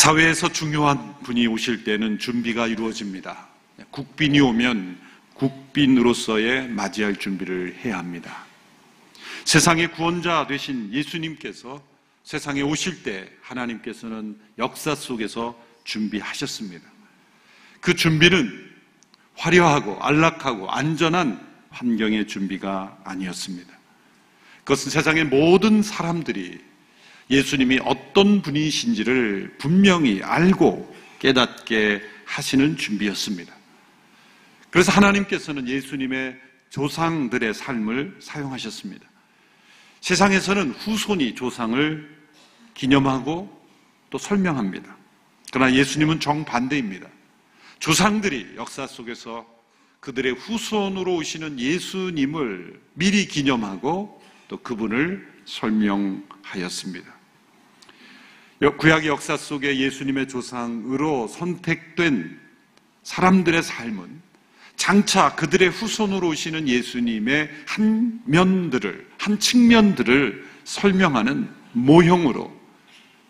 사회에서 중요한 분이 오실 때는 준비가 이루어집니다. 국빈이 오면 국빈으로서의 맞이할 준비를 해야 합니다. 세상의 구원자 되신 예수님께서 세상에 오실 때 하나님께서는 역사 속에서 준비하셨습니다. 그 준비는 화려하고 안락하고 안전한 환경의 준비가 아니었습니다. 그것은 세상의 모든 사람들이 예수님이 어떤 분이신지를 분명히 알고 깨닫게 하시는 준비였습니다. 그래서 하나님께서는 예수님의 조상들의 삶을 사용하셨습니다. 세상에서는 후손이 조상을 기념하고 또 설명합니다. 그러나 예수님은 정반대입니다. 조상들이 역사 속에서 그들의 후손으로 오시는 예수님을 미리 기념하고 또 그분을 설명하였습니다. 구약의 역사 속에 예수님의 조상으로 선택된 사람들의 삶은 장차 그들의 후손으로 오시는 예수님의 한 면들을, 한 측면들을 설명하는 모형으로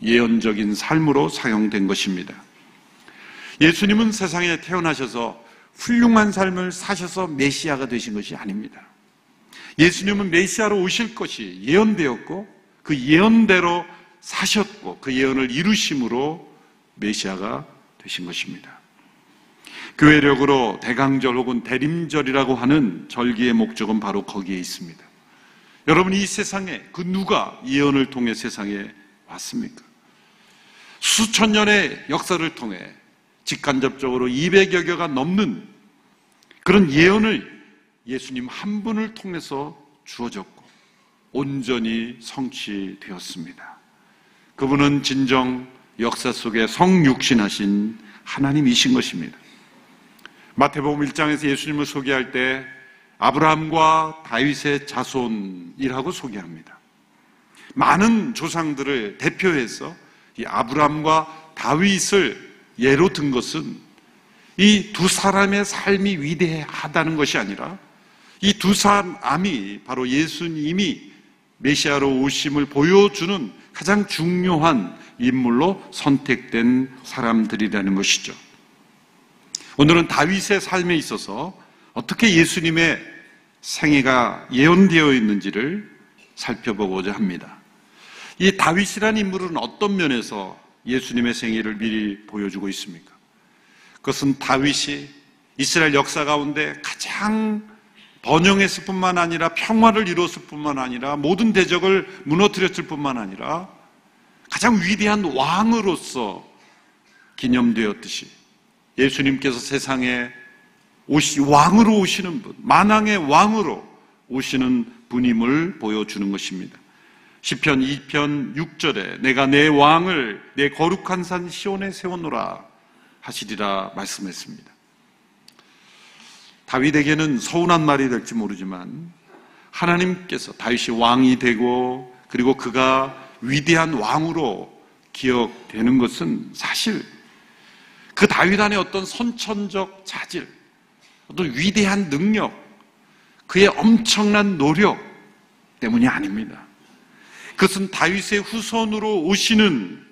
예언적인 삶으로 사용된 것입니다. 예수님은 세상에 태어나셔서 훌륭한 삶을 사셔서 메시아가 되신 것이 아닙니다. 예수님은 메시아로 오실 것이 예언되었고 그 예언대로 사셨고 그 예언을 이루심으로 메시아가 되신 것입니다. 교회력으로 대강절 혹은 대림절이라고 하는 절기의 목적은 바로 거기에 있습니다. 여러분 이 세상에 그 누가 예언을 통해 세상에 왔습니까? 수천 년의 역사를 통해 직간접적으로 200여 개가 넘는 그런 예언을 예수님 한 분을 통해서 주어졌고 온전히 성취되었습니다. 그분은 진정 역사 속에 성육신하신 하나님이신 것입니다. 마태복음 1장에서 예수님을 소개할 때 아브라함과 다윗의 자손이라고 소개합니다. 많은 조상들을 대표해서 이 아브라함과 다윗을 예로 든 것은 이 두 사람의 삶이 위대하다는 것이 아니라 이 두 사람이 바로 예수님이 메시아로 오심을 보여주는 가장 중요한 인물로 선택된 사람들이라는 것이죠. 오늘은 다윗의 삶에 있어서 어떻게 예수님의 생애가 예언되어 있는지를 살펴보고자 합니다. 이 다윗이라는 인물은 어떤 면에서 예수님의 생애를 미리 보여주고 있습니까? 그것은 다윗이 이스라엘 역사 가운데 가장 번영했을 뿐만 아니라 평화를 이루었을 뿐만 아니라 모든 대적을 무너뜨렸을 뿐만 아니라 가장 위대한 왕으로서 기념되었듯이 예수님께서 세상에 오시, 왕으로 오시는 분, 만왕의 왕으로 오시는 분임을 보여주는 것입니다. 10편 2편 6절에 내가 내 왕을 내 거룩한 산 시온에 세워놓으라 하시리라 말씀했습니다. 다윗에게는 서운한 말이 될지 모르지만 하나님께서 다윗이 왕이 되고 그리고 그가 위대한 왕으로 기억되는 것은 사실 그 다윗 안에 어떤 선천적 자질, 어떤 위대한 능력, 그의 엄청난 노력 때문이 아닙니다. 그것은 다윗의 후손으로 오시는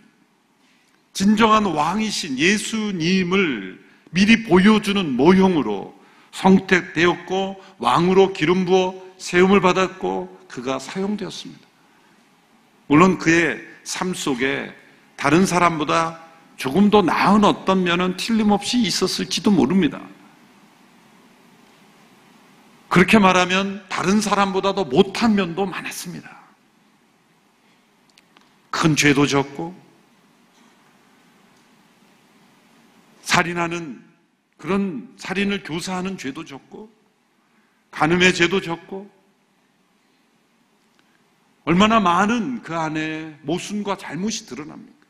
진정한 왕이신 예수님을 미리 보여주는 모형으로 성택되었고 왕으로 기름 부어 세움을 받았고 그가 사용되었습니다. 물론 그의 삶 속에 다른 사람보다 조금 더 나은 어떤 면은 틀림없이 있었을지도 모릅니다. 그렇게 말하면 다른 사람보다 도 못한 면도 많았습니다. 큰 죄도 졌고, 살인하는, 그런 살인을 교사하는 죄도 졌고, 간음의 죄도 졌고, 얼마나 많은 그 안에 모순과 잘못이 드러납니까?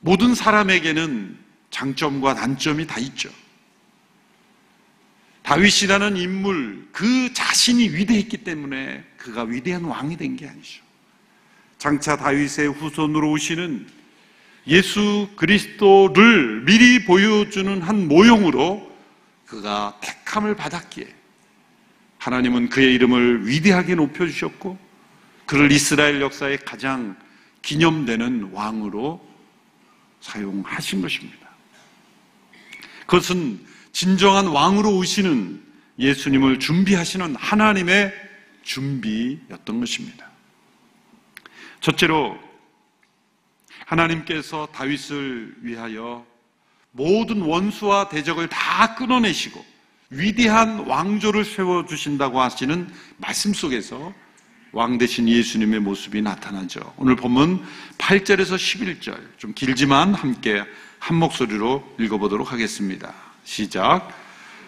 모든 사람에게는 장점과 단점이 다 있죠. 다윗이라는 인물, 그 자신이 위대했기 때문에 그가 위대한 왕이 된 게 아니죠. 장차 다윗의 후손으로 오시는 예수 그리스도를 미리 보여주는 한 모형으로 그가 택함을 받았기에 하나님은 그의 이름을 위대하게 높여주셨고 그를 이스라엘 역사의 가장 기념되는 왕으로 사용하신 것입니다. 그것은 진정한 왕으로 오시는 예수님을 준비하시는 하나님의 준비였던 것입니다. 첫째로 하나님께서 다윗을 위하여 모든 원수와 대적을 다 끊어내시고 위대한 왕조를 세워 주신다고 하시는 말씀 속에서 왕 대신 예수님의 모습이 나타나죠. 오늘 본문 8절에서 11절, 좀 길지만 함께 한 목소리로 읽어보도록 하겠습니다. 시작.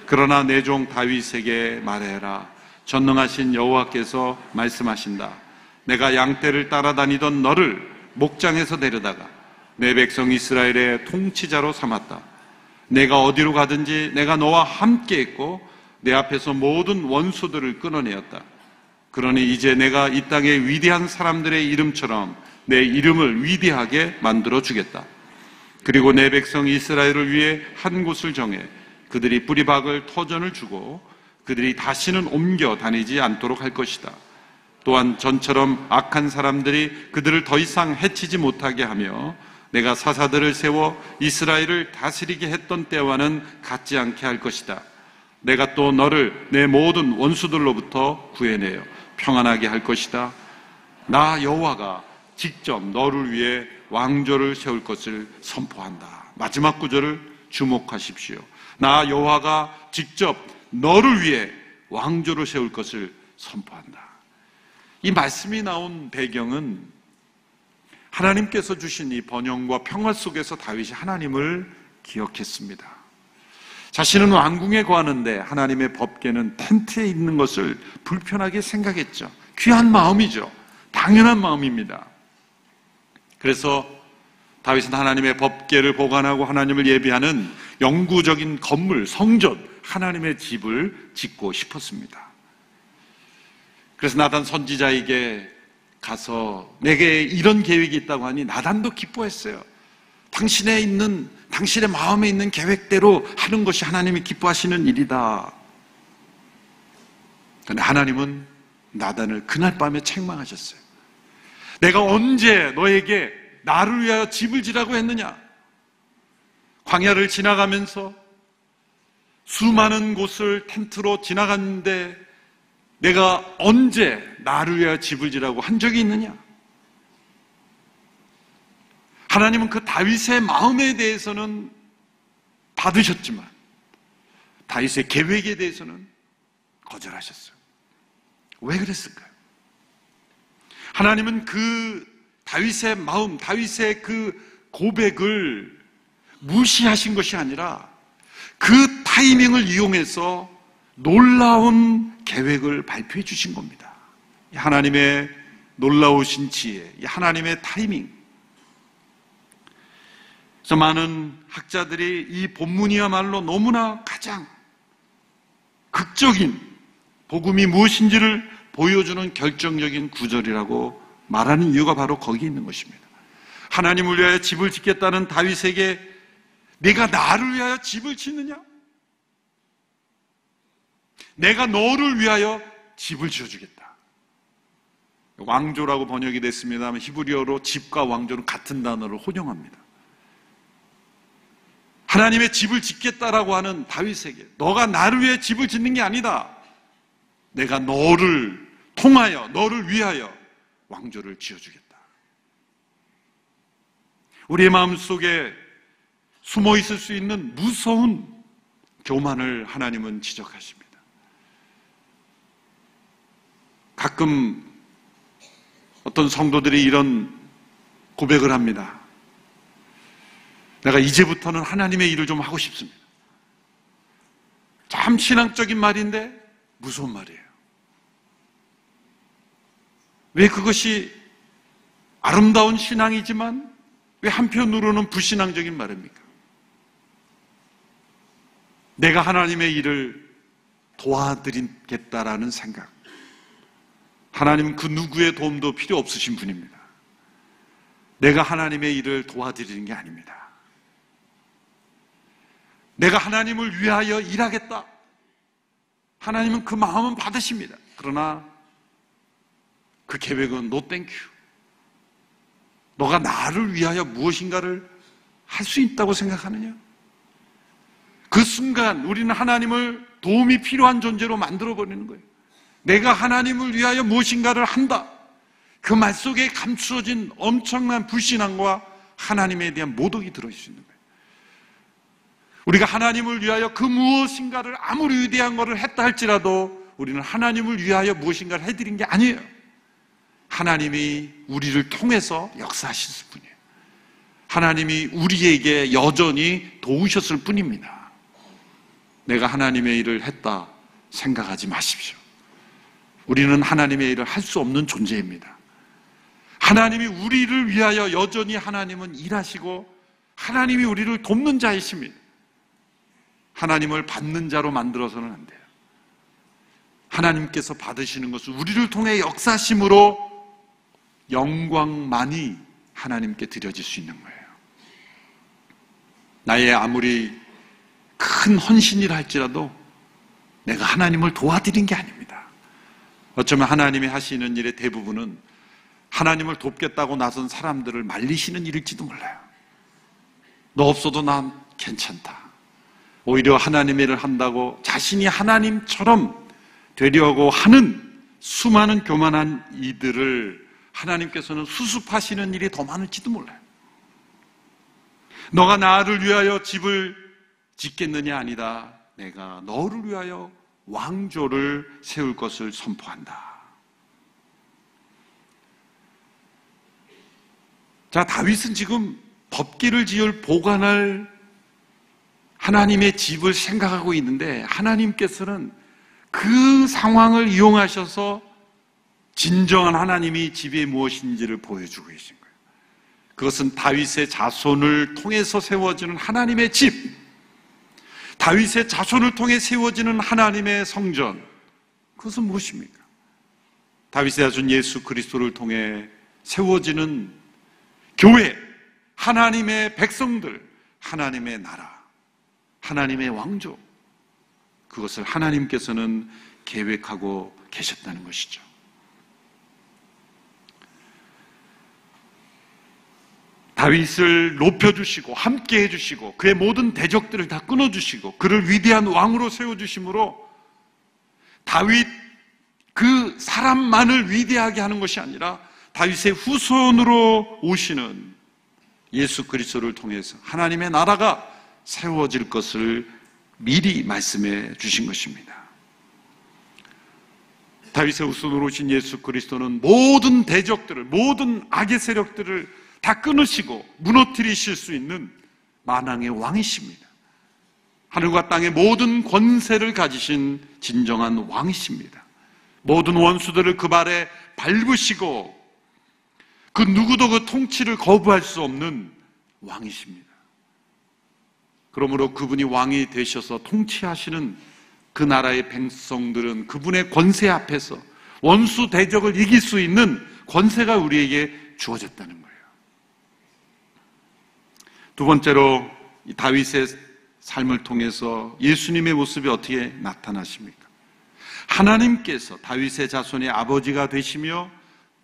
그러나 내 종 다윗에게 말해라. 전능하신 여호와께서 말씀하신다. 내가 양떼를 따라다니던 너를 목장에서 데려다가 내 백성 이스라엘의 통치자로 삼았다. 내가 어디로 가든지 내가 너와 함께 있고 내 앞에서 모든 원수들을 끊어내었다. 그러니 이제 내가 이 땅의 위대한 사람들의 이름처럼 내 이름을 위대하게 만들어 주겠다. 그리고 내 백성 이스라엘을 위해 한 곳을 정해 그들이 뿌리박을 터전을 주고 그들이 다시는 옮겨 다니지 않도록 할 것이다. 또한 전처럼 악한 사람들이 그들을 더 이상 해치지 못하게 하며 내가 사사들을 세워 이스라엘을 다스리게 했던 때와는 같지 않게 할 것이다. 내가 또 너를 내 모든 원수들로부터 구해내어 평안하게 할 것이다. 나 여호와가 직접 너를 위해 왕조를 세울 것을 선포한다. 마지막 구절을 주목하십시오. 나 여호와가 직접 너를 위해 왕조를 세울 것을 선포한다. 이 말씀이 나온 배경은 하나님께서 주신 이 번영과 평화 속에서 다윗이 하나님을 기억했습니다. 자신은 왕궁에 거하는데 하나님의 법계는 텐트에 있는 것을 불편하게 생각했죠. 귀한 마음이죠. 당연한 마음입니다. 그래서 다윗은 하나님의 법계를 보관하고 하나님을 예비하는 영구적인 건물, 성전, 하나님의 집을 짓고 싶었습니다. 그래서 나단 선지자에게 가서 내게 이런 계획이 있다고 하니 나단도 기뻐했어요. 당신의 있는, 당신의 마음에 있는 계획대로 하는 것이 하나님이 기뻐하시는 일이다. 그런데 하나님은 나단을 그날 밤에 책망하셨어요. 내가 언제 너에게 나를 위하여 집을 지라고 했느냐? 광야를 지나가면서 수많은 곳을 텐트로 지나갔는데 내가 언제 나를 위하여 집을 지라고 한 적이 있느냐? 하나님은 그 다윗의 마음에 대해서는 받으셨지만 다윗의 계획에 대해서는 거절하셨어요. 왜 그랬을까요? 하나님은 그 다윗의 마음, 다윗의 그 고백을 무시하신 것이 아니라 그 타이밍을 이용해서 놀라운 계획을 발표해 주신 겁니다. 하나님의 놀라우신 지혜, 하나님의 타이밍. 그래서 많은 학자들이 이 본문이야말로 너무나 가장 극적인 복음이 무엇인지를 보여주는 결정적인 구절이라고 말하는 이유가 바로 거기 있는 것입니다. 하나님을 위하여 집을 짓겠다는 다윗에게 내가 나를 위하여 집을 짓느냐? 내가 너를 위하여 집을 지어주겠다. 왕조라고 번역이 됐습니다만 히브리어로 집과 왕조는 같은 단어를 혼용합니다. 하나님의 집을 짓겠다라고 하는 다윗에게 너가 나를 위해 집을 짓는 게 아니다. 내가 너를 통하여 너를 위하여 왕조를 지어주겠다. 우리의 마음 속에 숨어 있을 수 있는 무서운 교만을 하나님은 지적하십니다. 가끔 어떤 성도들이 이런 고백을 합니다. 내가 이제부터는 하나님의 일을 좀 하고 싶습니다. 참 신앙적인 말인데 무서운 말이에요. 왜 그것이 아름다운 신앙이지만 왜 한편으로는 불신앙적인 말입니까? 내가 하나님의 일을 도와드리겠다라는 생각. 하나님은 그 누구의 도움도 필요 없으신 분입니다. 내가 하나님의 일을 도와드리는 게 아닙니다. 내가 하나님을 위하여 일하겠다. 하나님은 그 마음은 받으십니다. 그러나 그 계획은 no thank you. 너가 나를 위하여 무엇인가를 할 수 있다고 생각하느냐? 그 순간 우리는 하나님을 도움이 필요한 존재로 만들어버리는 거예요. 내가 하나님을 위하여 무엇인가를 한다. 그 말 속에 감추어진 엄청난 불신앙과 하나님에 대한 모독이 들어있는 거예요. 우리가 하나님을 위하여 그 무엇인가를 아무리 위대한 것을 했다 할지라도 우리는 하나님을 위하여 무엇인가를 해드린 게 아니에요. 하나님이 우리를 통해서 역사하셨을 뿐이에요. 하나님이 우리에게 여전히 도우셨을 뿐입니다. 내가 하나님의 일을 했다 생각하지 마십시오. 우리는 하나님의 일을 할 수 없는 존재입니다. 하나님이 우리를 위하여 여전히 하나님은 일하시고 하나님이 우리를 돕는 자이십니다. 하나님을 받는 자로 만들어서는 안 돼요. 하나님께서 받으시는 것은 우리를 통해 역사심으로 영광만이 하나님께 드려질 수 있는 거예요. 나의 아무리 큰 헌신이라 할지라도 내가 하나님을 도와드린 게 아닙니다. 어쩌면 하나님이 하시는 일의 대부분은 하나님을 돕겠다고 나선 사람들을 말리시는 일일지도 몰라요. 너 없어도 난 괜찮다. 오히려 하나님의 일을 한다고 자신이 하나님처럼 되려고 하는 수많은 교만한 이들을 하나님께서는 수습하시는 일이 더 많을지도 몰라요. 너가 나를 위하여 집을 짓겠느냐 아니다. 내가 너를 위하여 왕조를 세울 것을 선포한다. 자, 다윗은 지금 법기를 지을 보관할 하나님의 집을 생각하고 있는데 하나님께서는 그 상황을 이용하셔서 진정한 하나님이 집이 무엇인지를 보여주고 계신 거예요. 그것은 다윗의 자손을 통해서 세워지는 하나님의 집. 다윗의 자손을 통해 세워지는 하나님의 성전. 그것은 무엇입니까? 다윗의 자손 예수 그리스도를 통해 세워지는 교회, 하나님의 백성들, 하나님의 나라, 하나님의 왕조. 그것을 하나님께서는 계획하고 계셨다는 것이죠. 다윗을 높여주시고 함께 해주시고 그의 모든 대적들을 다 끊어주시고 그를 위대한 왕으로 세워주심으로 다윗 그 사람만을 위대하게 하는 것이 아니라 다윗의 후손으로 오시는 예수 그리스도를 통해서 하나님의 나라가 세워질 것을 미리 말씀해 주신 것입니다. 다윗의 후손으로 오신 예수 그리스도는 모든 대적들을 모든 악의 세력들을 다 끊으시고 무너뜨리실 수 있는 만왕의 왕이십니다. 하늘과 땅의 모든 권세를 가지신 진정한 왕이십니다. 모든 원수들을 그 발에 밟으시고 그 누구도 그 통치를 거부할 수 없는 왕이십니다. 그러므로 그분이 왕이 되셔서 통치하시는 그 나라의 백성들은 그분의 권세 앞에서 원수 대적을 이길 수 있는 권세가 우리에게 주어졌다는 거예요. 두 번째로 다윗의 삶을 통해서 예수님의 모습이 어떻게 나타나십니까? 하나님께서 다윗의 자손의 아버지가 되시며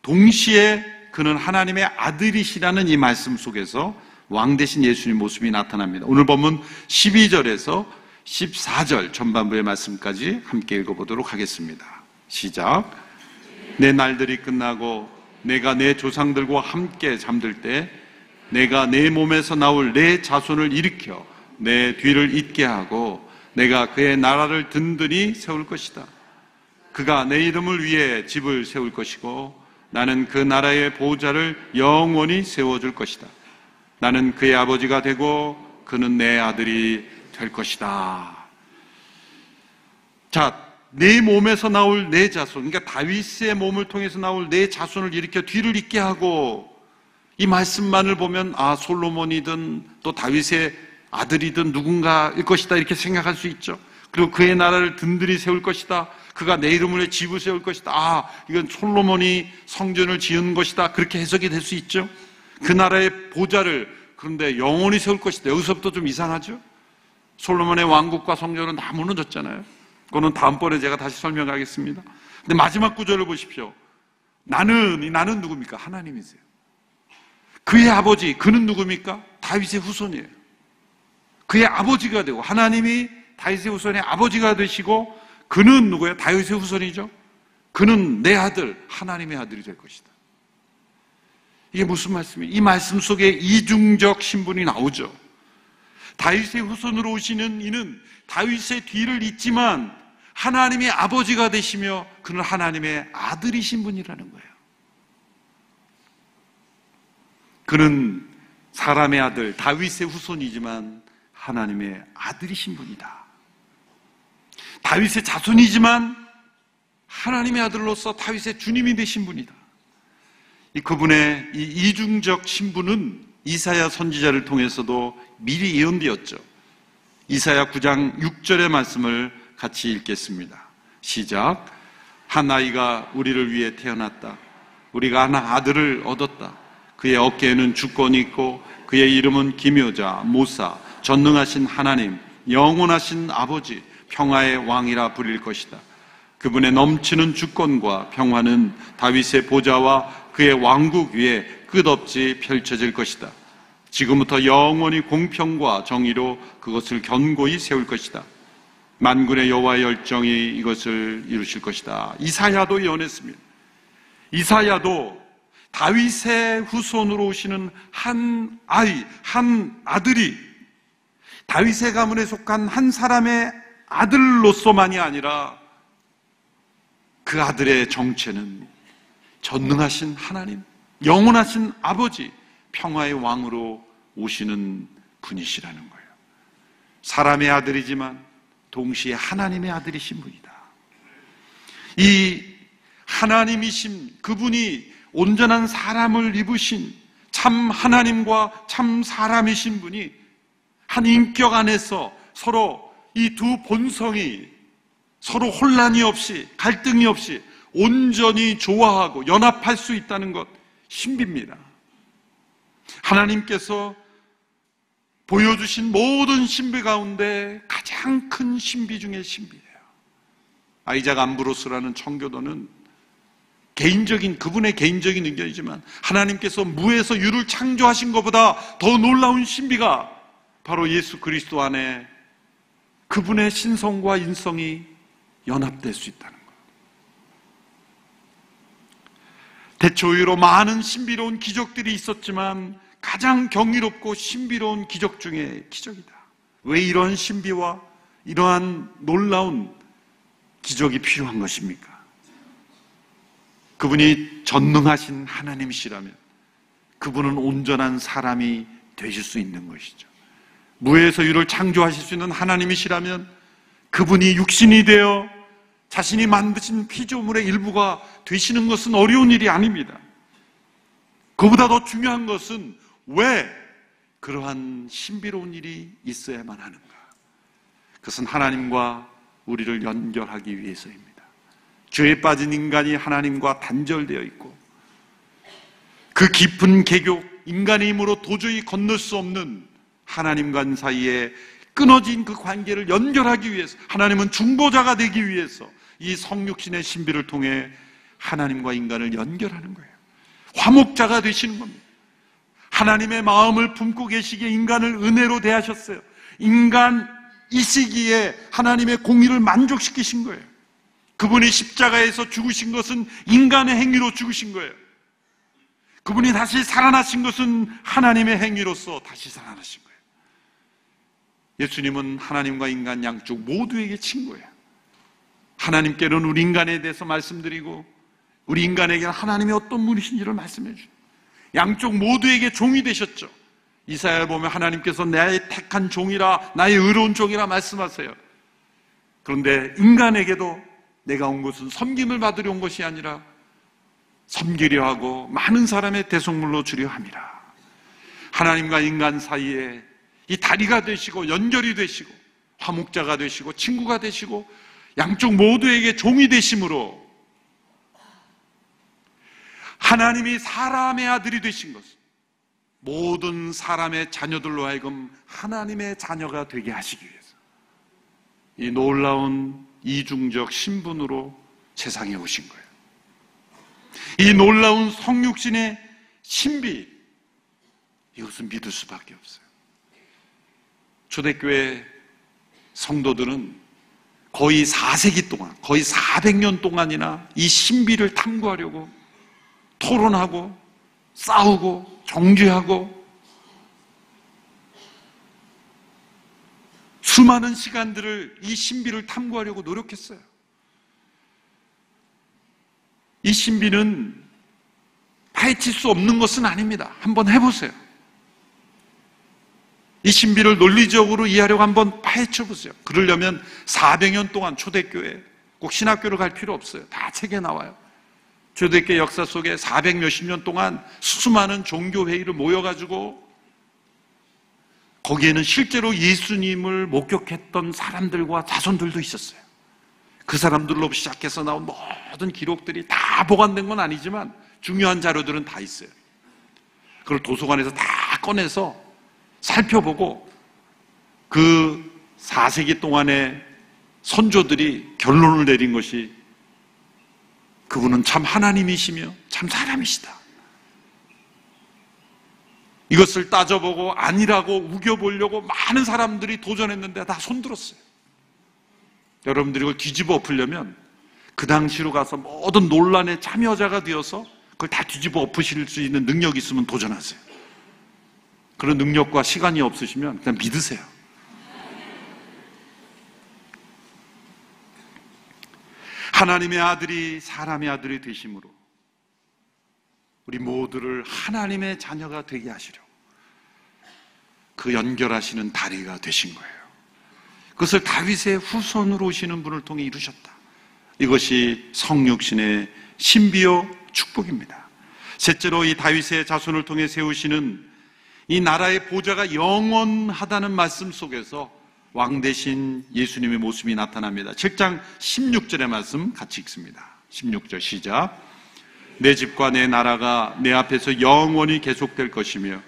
동시에 그는 하나님의 아들이시라는 이 말씀 속에서 왕 대신 예수님 모습이 나타납니다. 오늘 보면 12절에서 14절 전반부의 말씀까지 함께 읽어보도록 하겠습니다. 시작. 내 날들이 끝나고 내가 내 조상들과 함께 잠들 때 내가 내 몸에서 나올 내 자손을 일으켜 내 뒤를 잇게 하고 내가 그의 나라를 든든히 세울 것이다. 그가 내 이름을 위해 집을 세울 것이고 나는 그 나라의 보호자를 영원히 세워줄 것이다. 나는 그의 아버지가 되고 그는 내 아들이 될 것이다. 자, 내 몸에서 나올 내 자손, 그러니까 다윗의 몸을 통해서 나올 내 자손을 일으켜 뒤를 잇게 하고 이 말씀만을 보면 아 솔로몬이든 또 다윗의 아들이든 누군가일 것이다 이렇게 생각할 수 있죠. 그리고 그의 나라를 든든히 세울 것이다. 그가 내 이름을 내 집을 세울 것이다. 아, 이건 솔로몬이 성전을 지은 것이다. 그렇게 해석이 될 수 있죠. 그 나라의 보좌를 그런데 영원히 세울 것이다. 여기서부터 좀 이상하죠? 솔로몬의 왕국과 성전은 다 무너졌잖아요. 그거는 다음번에 제가 다시 설명하겠습니다. 근데 마지막 구절을 보십시오. 나는, 이 나는 누굽니까? 하나님이세요. 그의 아버지, 그는 누굽니까? 다윗의 후손이에요. 그의 아버지가 되고, 하나님이 다윗의 후손의 아버지가 되시고, 그는 누구예요? 다윗의 후손이죠? 그는 내 아들, 하나님의 아들이 될 것이다. 이게 무슨 말씀이에요? 이 말씀 속에 이중적 신분이 나오죠. 다윗의 후손으로 오시는 이는 다윗의 뒤를 잇지만 하나님의 아버지가 되시며 그는 하나님의 아들이신 분이라는 거예요. 그는 사람의 아들, 다윗의 후손이지만 하나님의 아들이신 분이다. 다윗의 자손이지만 하나님의 아들로서 다윗의 주님이 되신 분이다. 이 그분의 이 이중적 신분은 이사야 선지자를 통해서도 미리 예언되었죠. 이사야 9장 6절의 말씀을 같이 읽겠습니다. 시작. 한 아이가 우리를 위해 태어났다. 우리가 한 아들을 얻었다. 그의 어깨에는 주권이 있고 그의 이름은 기묘자, 모사, 전능하신 하나님, 영원하신 아버지, 평화의 왕이라 부릴 것이다. 그분의 넘치는 주권과 평화는 다윗의 보좌와 그의 왕국 위에 끝없이 펼쳐질 것이다. 지금부터 영원히 공평과 정의로 그것을 견고히 세울 것이다. 만군의 여호와의 열정이 이것을 이루실 것이다. 이사야도 예언했습니다. 이사야도 다윗의 후손으로 오시는 한 아이, 한 아들이 다윗의 가문에 속한 한 사람의 아들로서만이 아니라 그 아들의 정체는 전능하신 하나님, 영원하신 아버지, 평화의 왕으로 오시는 분이시라는 거예요. 사람의 아들이지만 동시에 하나님의 아들이신 분이다. 이 하나님이신 그분이 온전한 사람을 입으신 참 하나님과 참 사람이신 분이 한 인격 안에서 서로 이 두 본성이 서로 혼란이 없이 갈등이 없이 온전히 좋아하고 연합할 수 있다는 것 신비입니다. 하나님께서 보여주신 모든 신비 가운데 가장 큰 신비 중의 신비예요. 아이작 암브로스라는 청교도는 개인적인 그분의 개인적인 의견이지만 하나님께서 무에서 유를 창조하신 것보다 더 놀라운 신비가 바로 예수 그리스도 안에 그분의 신성과 인성이 연합될 수 있다는 거예요. 대초의로 많은 신비로운 기적들이 있었지만 가장 경이롭고 신비로운 기적 중에 기적이다. 왜 이러한 신비와 이러한 놀라운 기적이 필요한 것입니까? 그분이 전능하신 하나님이시라면 그분은 온전한 사람이 되실 수 있는 것이죠. 무에서 유를 창조하실 수 있는 하나님이시라면 그분이 육신이 되어 자신이 만드신 피조물의 일부가 되시는 것은 어려운 일이 아닙니다. 그보다 더 중요한 것은 왜 그러한 신비로운 일이 있어야만 하는가? 그것은 하나님과 우리를 연결하기 위해서입니다. 죄에 빠진 인간이 하나님과 단절되어 있고 그 깊은 개교, 인간의 힘으로 도저히 건널 수 없는 하나님과 사이에 끊어진 그 관계를 연결하기 위해서 하나님은 중보자가 되기 위해서 이 성육신의 신비를 통해 하나님과 인간을 연결하는 거예요. 화목자가 되시는 겁니다. 하나님의 마음을 품고 계시기에 인간을 은혜로 대하셨어요. 인간 이 시기에 하나님의 공의를 만족시키신 거예요. 그분이 십자가에서 죽으신 것은 인간의 행위로 죽으신 거예요. 그분이 다시 살아나신 것은 하나님의 행위로서 다시 살아나신 거예요. 예수님은 하나님과 인간 양쪽 모두에게 친구예요. 하나님께는 우리 인간에 대해서 말씀드리고 우리 인간에게는 하나님이 어떤 분이신지를 말씀해 주죠. 양쪽 모두에게 종이 되셨죠. 이사야를 보면 하나님께서 나의 택한 종이라 나의 의로운 종이라 말씀하세요. 그런데 인간에게도 내가 온 것은 섬김을 받으려 온 것이 아니라 섬기려 하고 많은 사람의 대속물로 주려 함이라. 하나님과 인간 사이에 이 다리가 되시고 연결이 되시고 화목자가 되시고 친구가 되시고 양쪽 모두에게 종이 되심으로 하나님이 사람의 아들이 되신 것은 모든 사람의 자녀들로 하여금 하나님의 자녀가 되게 하시기 위해서 이 놀라운 이중적 신분으로 세상에 오신 거예요. 이 놀라운 성육신의 신비 이것은 믿을 수밖에 없어요. 초대교회 성도들은 거의 4세기 동안, 거의 400년 동안이나 이 신비를 탐구하려고 토론하고 싸우고 정죄하고 수많은 시간들을 이 신비를 탐구하려고 노력했어요. 이 신비는 파헤칠 수 없는 것은 아닙니다. 한번 해보세요. 이 신비를 논리적으로 이해하려고 한번 파헤쳐 보세요. 그러려면 400년 동안 초대교회, 꼭 신학교를 갈 필요 없어요. 다 책에 나와요. 초대교회 역사 속에 400 몇십 년 동안 수많은 종교회의를 모여가지고 거기에는 실제로 예수님을 목격했던 사람들과 자손들도 있었어요. 그 사람들로 시작해서 나온 모든 기록들이 다 보관된 건 아니지만 중요한 자료들은 다 있어요. 그걸 도서관에서 다 꺼내서 살펴보고 그 4세기 동안의 선조들이 결론을 내린 것이 그분은 참 하나님이시며 참 사람이시다. 이것을 따져보고 아니라고 우겨보려고 많은 사람들이 도전했는데 다 손들었어요. 여러분들이 이걸 뒤집어 엎으려면 그 당시로 가서 모든 논란의 참여자가 되어서 그걸 다 뒤집어 엎으실 수 있는 능력이 있으면 도전하세요. 그런 능력과 시간이 없으시면 그냥 믿으세요. 하나님의 아들이 사람의 아들이 되심으로 우리 모두를 하나님의 자녀가 되게 하시려 그 연결하시는 다리가 되신 거예요. 그것을 다윗의 후손으로 오시는 분을 통해 이루셨다. 이것이 성육신의 신비요 축복입니다. 셋째로 이 다윗의 자손을 통해 세우시는 이 나라의 보좌가 영원하다는 말씀 속에서 왕 대신 예수님의 모습이 나타납니다. 7장 16절의 말씀 같이 읽습니다. 16절 시작. 내 집과 내 나라가 내 앞에서 영원히 계속될 것이며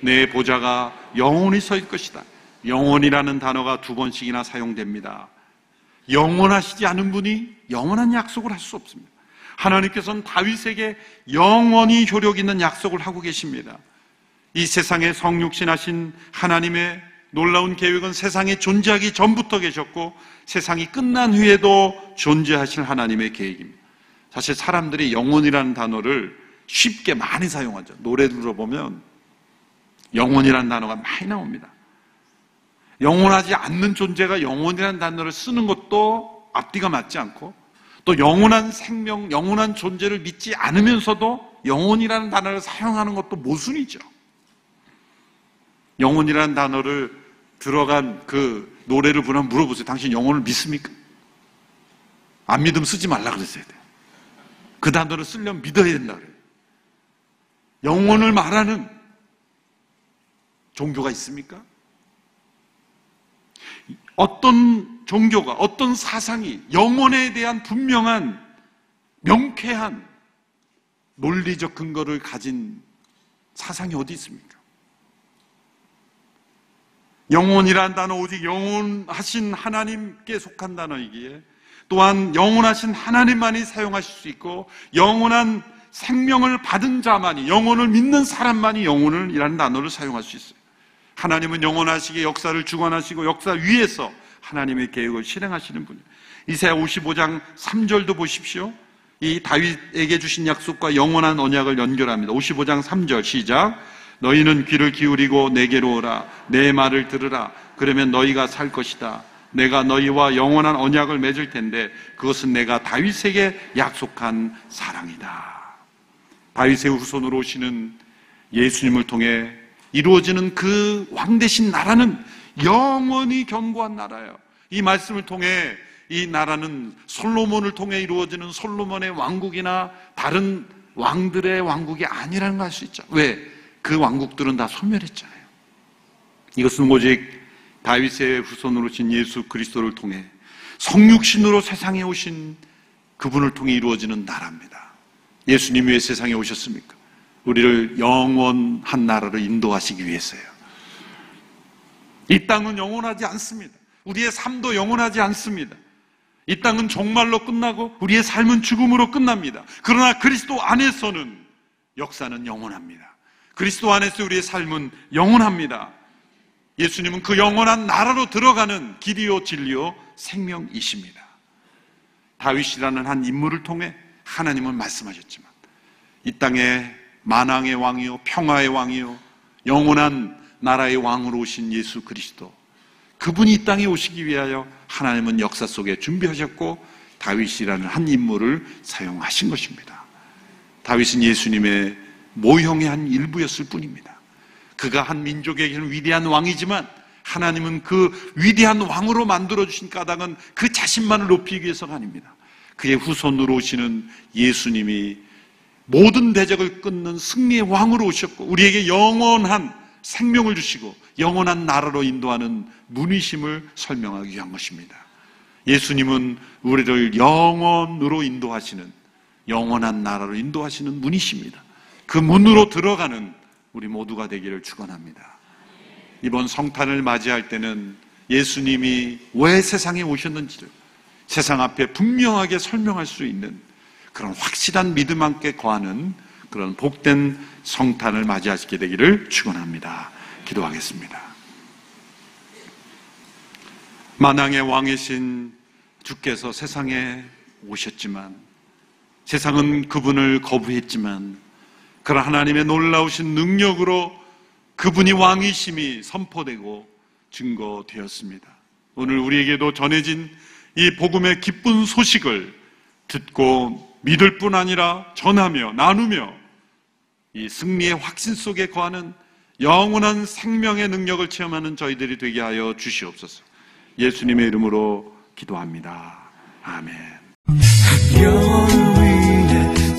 내 보좌가 영원히 설 것이다. 영원이라는 단어가 두 번씩이나 사용됩니다. 영원하시지 않은 분이 영원한 약속을 할 수 없습니다. 하나님께서는 다윗에게 영원히 효력 있는 약속을 하고 계십니다. 이 세상에 성육신하신 하나님의 놀라운 계획은 세상에 존재하기 전부터 계셨고 세상이 끝난 후에도 존재하실 하나님의 계획입니다. 사실 사람들이 영혼이라는 단어를 쉽게 많이 사용하죠. 노래 들어보면 영혼이라는 단어가 많이 나옵니다. 영원하지 않는 존재가 영혼이라는 단어를 쓰는 것도 앞뒤가 맞지 않고 또 영원한 생명, 영원한 존재를 믿지 않으면서도 영혼이라는 단어를 사용하는 것도 모순이죠. 영혼이라는 단어를 들어간 그 노래를 부르면 물어보세요. 당신 영혼을 믿습니까? 안 믿으면 쓰지 말라 그랬어야 돼요. 그 단어를 쓰려면 믿어야 된다. 영혼을 말하는 종교가 있습니까? 어떤 종교가, 어떤 사상이 영혼에 대한 분명한, 명쾌한 논리적 근거를 가진 사상이 어디 있습니까? 영혼이란 단어 오직 영원하신 하나님께 속한 단어이기에 또한 영원하신 하나님만이 사용하실 수 있고 영원한 생명을 받은 자만이 영혼을 믿는 사람만이 영혼을이라는 단어를 사용할 수 있어요. 하나님은 영원하시게 역사를 주관하시고 역사 위에서 하나님의 계획을 실행하시는 분이에요. 이사야 55장 3절도 보십시오. 이 다윗에게 주신 약속과 영원한 언약을 연결합니다. 55장 3절 시작. 너희는 귀를 기울이고 내게로 오라. 내 말을 들으라. 그러면 너희가 살 것이다. 내가 너희와 영원한 언약을 맺을 텐데 그것은 내가 다윗에게 약속한 사랑이다. 다윗의 후손으로 오시는 예수님을 통해 이루어지는 그 왕 대신 나라는 영원히 견고한 나라예요. 이 말씀을 통해 이 나라는 솔로몬을 통해 이루어지는 솔로몬의 왕국이나 다른 왕들의 왕국이 아니라는 걸 알 수 있죠. 왜? 그 왕국들은 다 소멸했잖아요. 이것은 오직 다윗의 후손으로 오신 예수 그리스도를 통해 성육신으로 세상에 오신 그분을 통해 이루어지는 나라입니다. 예수님이 왜 세상에 오셨습니까? 우리를 영원한 나라로 인도하시기 위해서요. 이 땅은 영원하지 않습니다. 우리의 삶도 영원하지 않습니다. 이 땅은 종말로 끝나고 우리의 삶은 죽음으로 끝납니다. 그러나 그리스도 안에서는 역사는 영원합니다. 그리스도 안에서 우리의 삶은 영원합니다. 예수님은 그 영원한 나라로 들어가는 길이요 진리요 생명이십니다. 다윗이라는 한 인물을 통해 하나님은 말씀하셨지만 이 땅에 만왕의 왕이요 평화의 왕이요 영원한 나라의 왕으로 오신 예수 그리스도 그분이 이 땅에 오시기 위하여 하나님은 역사 속에 준비하셨고 다윗이라는 한 인물을 사용하신 것입니다. 다윗은 예수님의 모형의 한 일부였을 뿐입니다. 그가 한 민족에게는 위대한 왕이지만 하나님은 그 위대한 왕으로 만들어주신 까닭은 그 자신만을 높이기 위해서가 아닙니다. 그의 후손으로 오시는 예수님이 모든 대적을 끊는 승리의 왕으로 오셨고 우리에게 영원한 생명을 주시고 영원한 나라로 인도하는 문이심을 설명하기 위한 것입니다. 예수님은 우리를 영원으로 인도하시는 영원한 나라로 인도하시는 문이십니다. 그 문으로 들어가는 우리 모두가 되기를 축원합니다. 이번 성탄을 맞이할 때는 예수님이 왜 세상에 오셨는지를 세상 앞에 분명하게 설명할 수 있는 그런 확실한 믿음 함께 거하는 그런 복된 성탄을 맞이하시게 되기를 축원합니다. 기도하겠습니다. 만왕의 왕이신 주께서 세상에 오셨지만 세상은 그분을 거부했지만 그런 하나님의 놀라우신 능력으로 그분이 왕이심이 선포되고 증거되었습니다. 오늘 우리에게도 전해진 이 복음의 기쁜 소식을 듣고 믿을 뿐 아니라 전하며 나누며 이 승리의 확신 속에 거하는 영원한 생명의 능력을 체험하는 저희들이 되게 하여 주시옵소서. 예수님의 이름으로 기도합니다. 아멘.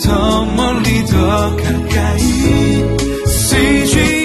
더 멀리 더 가까이. CG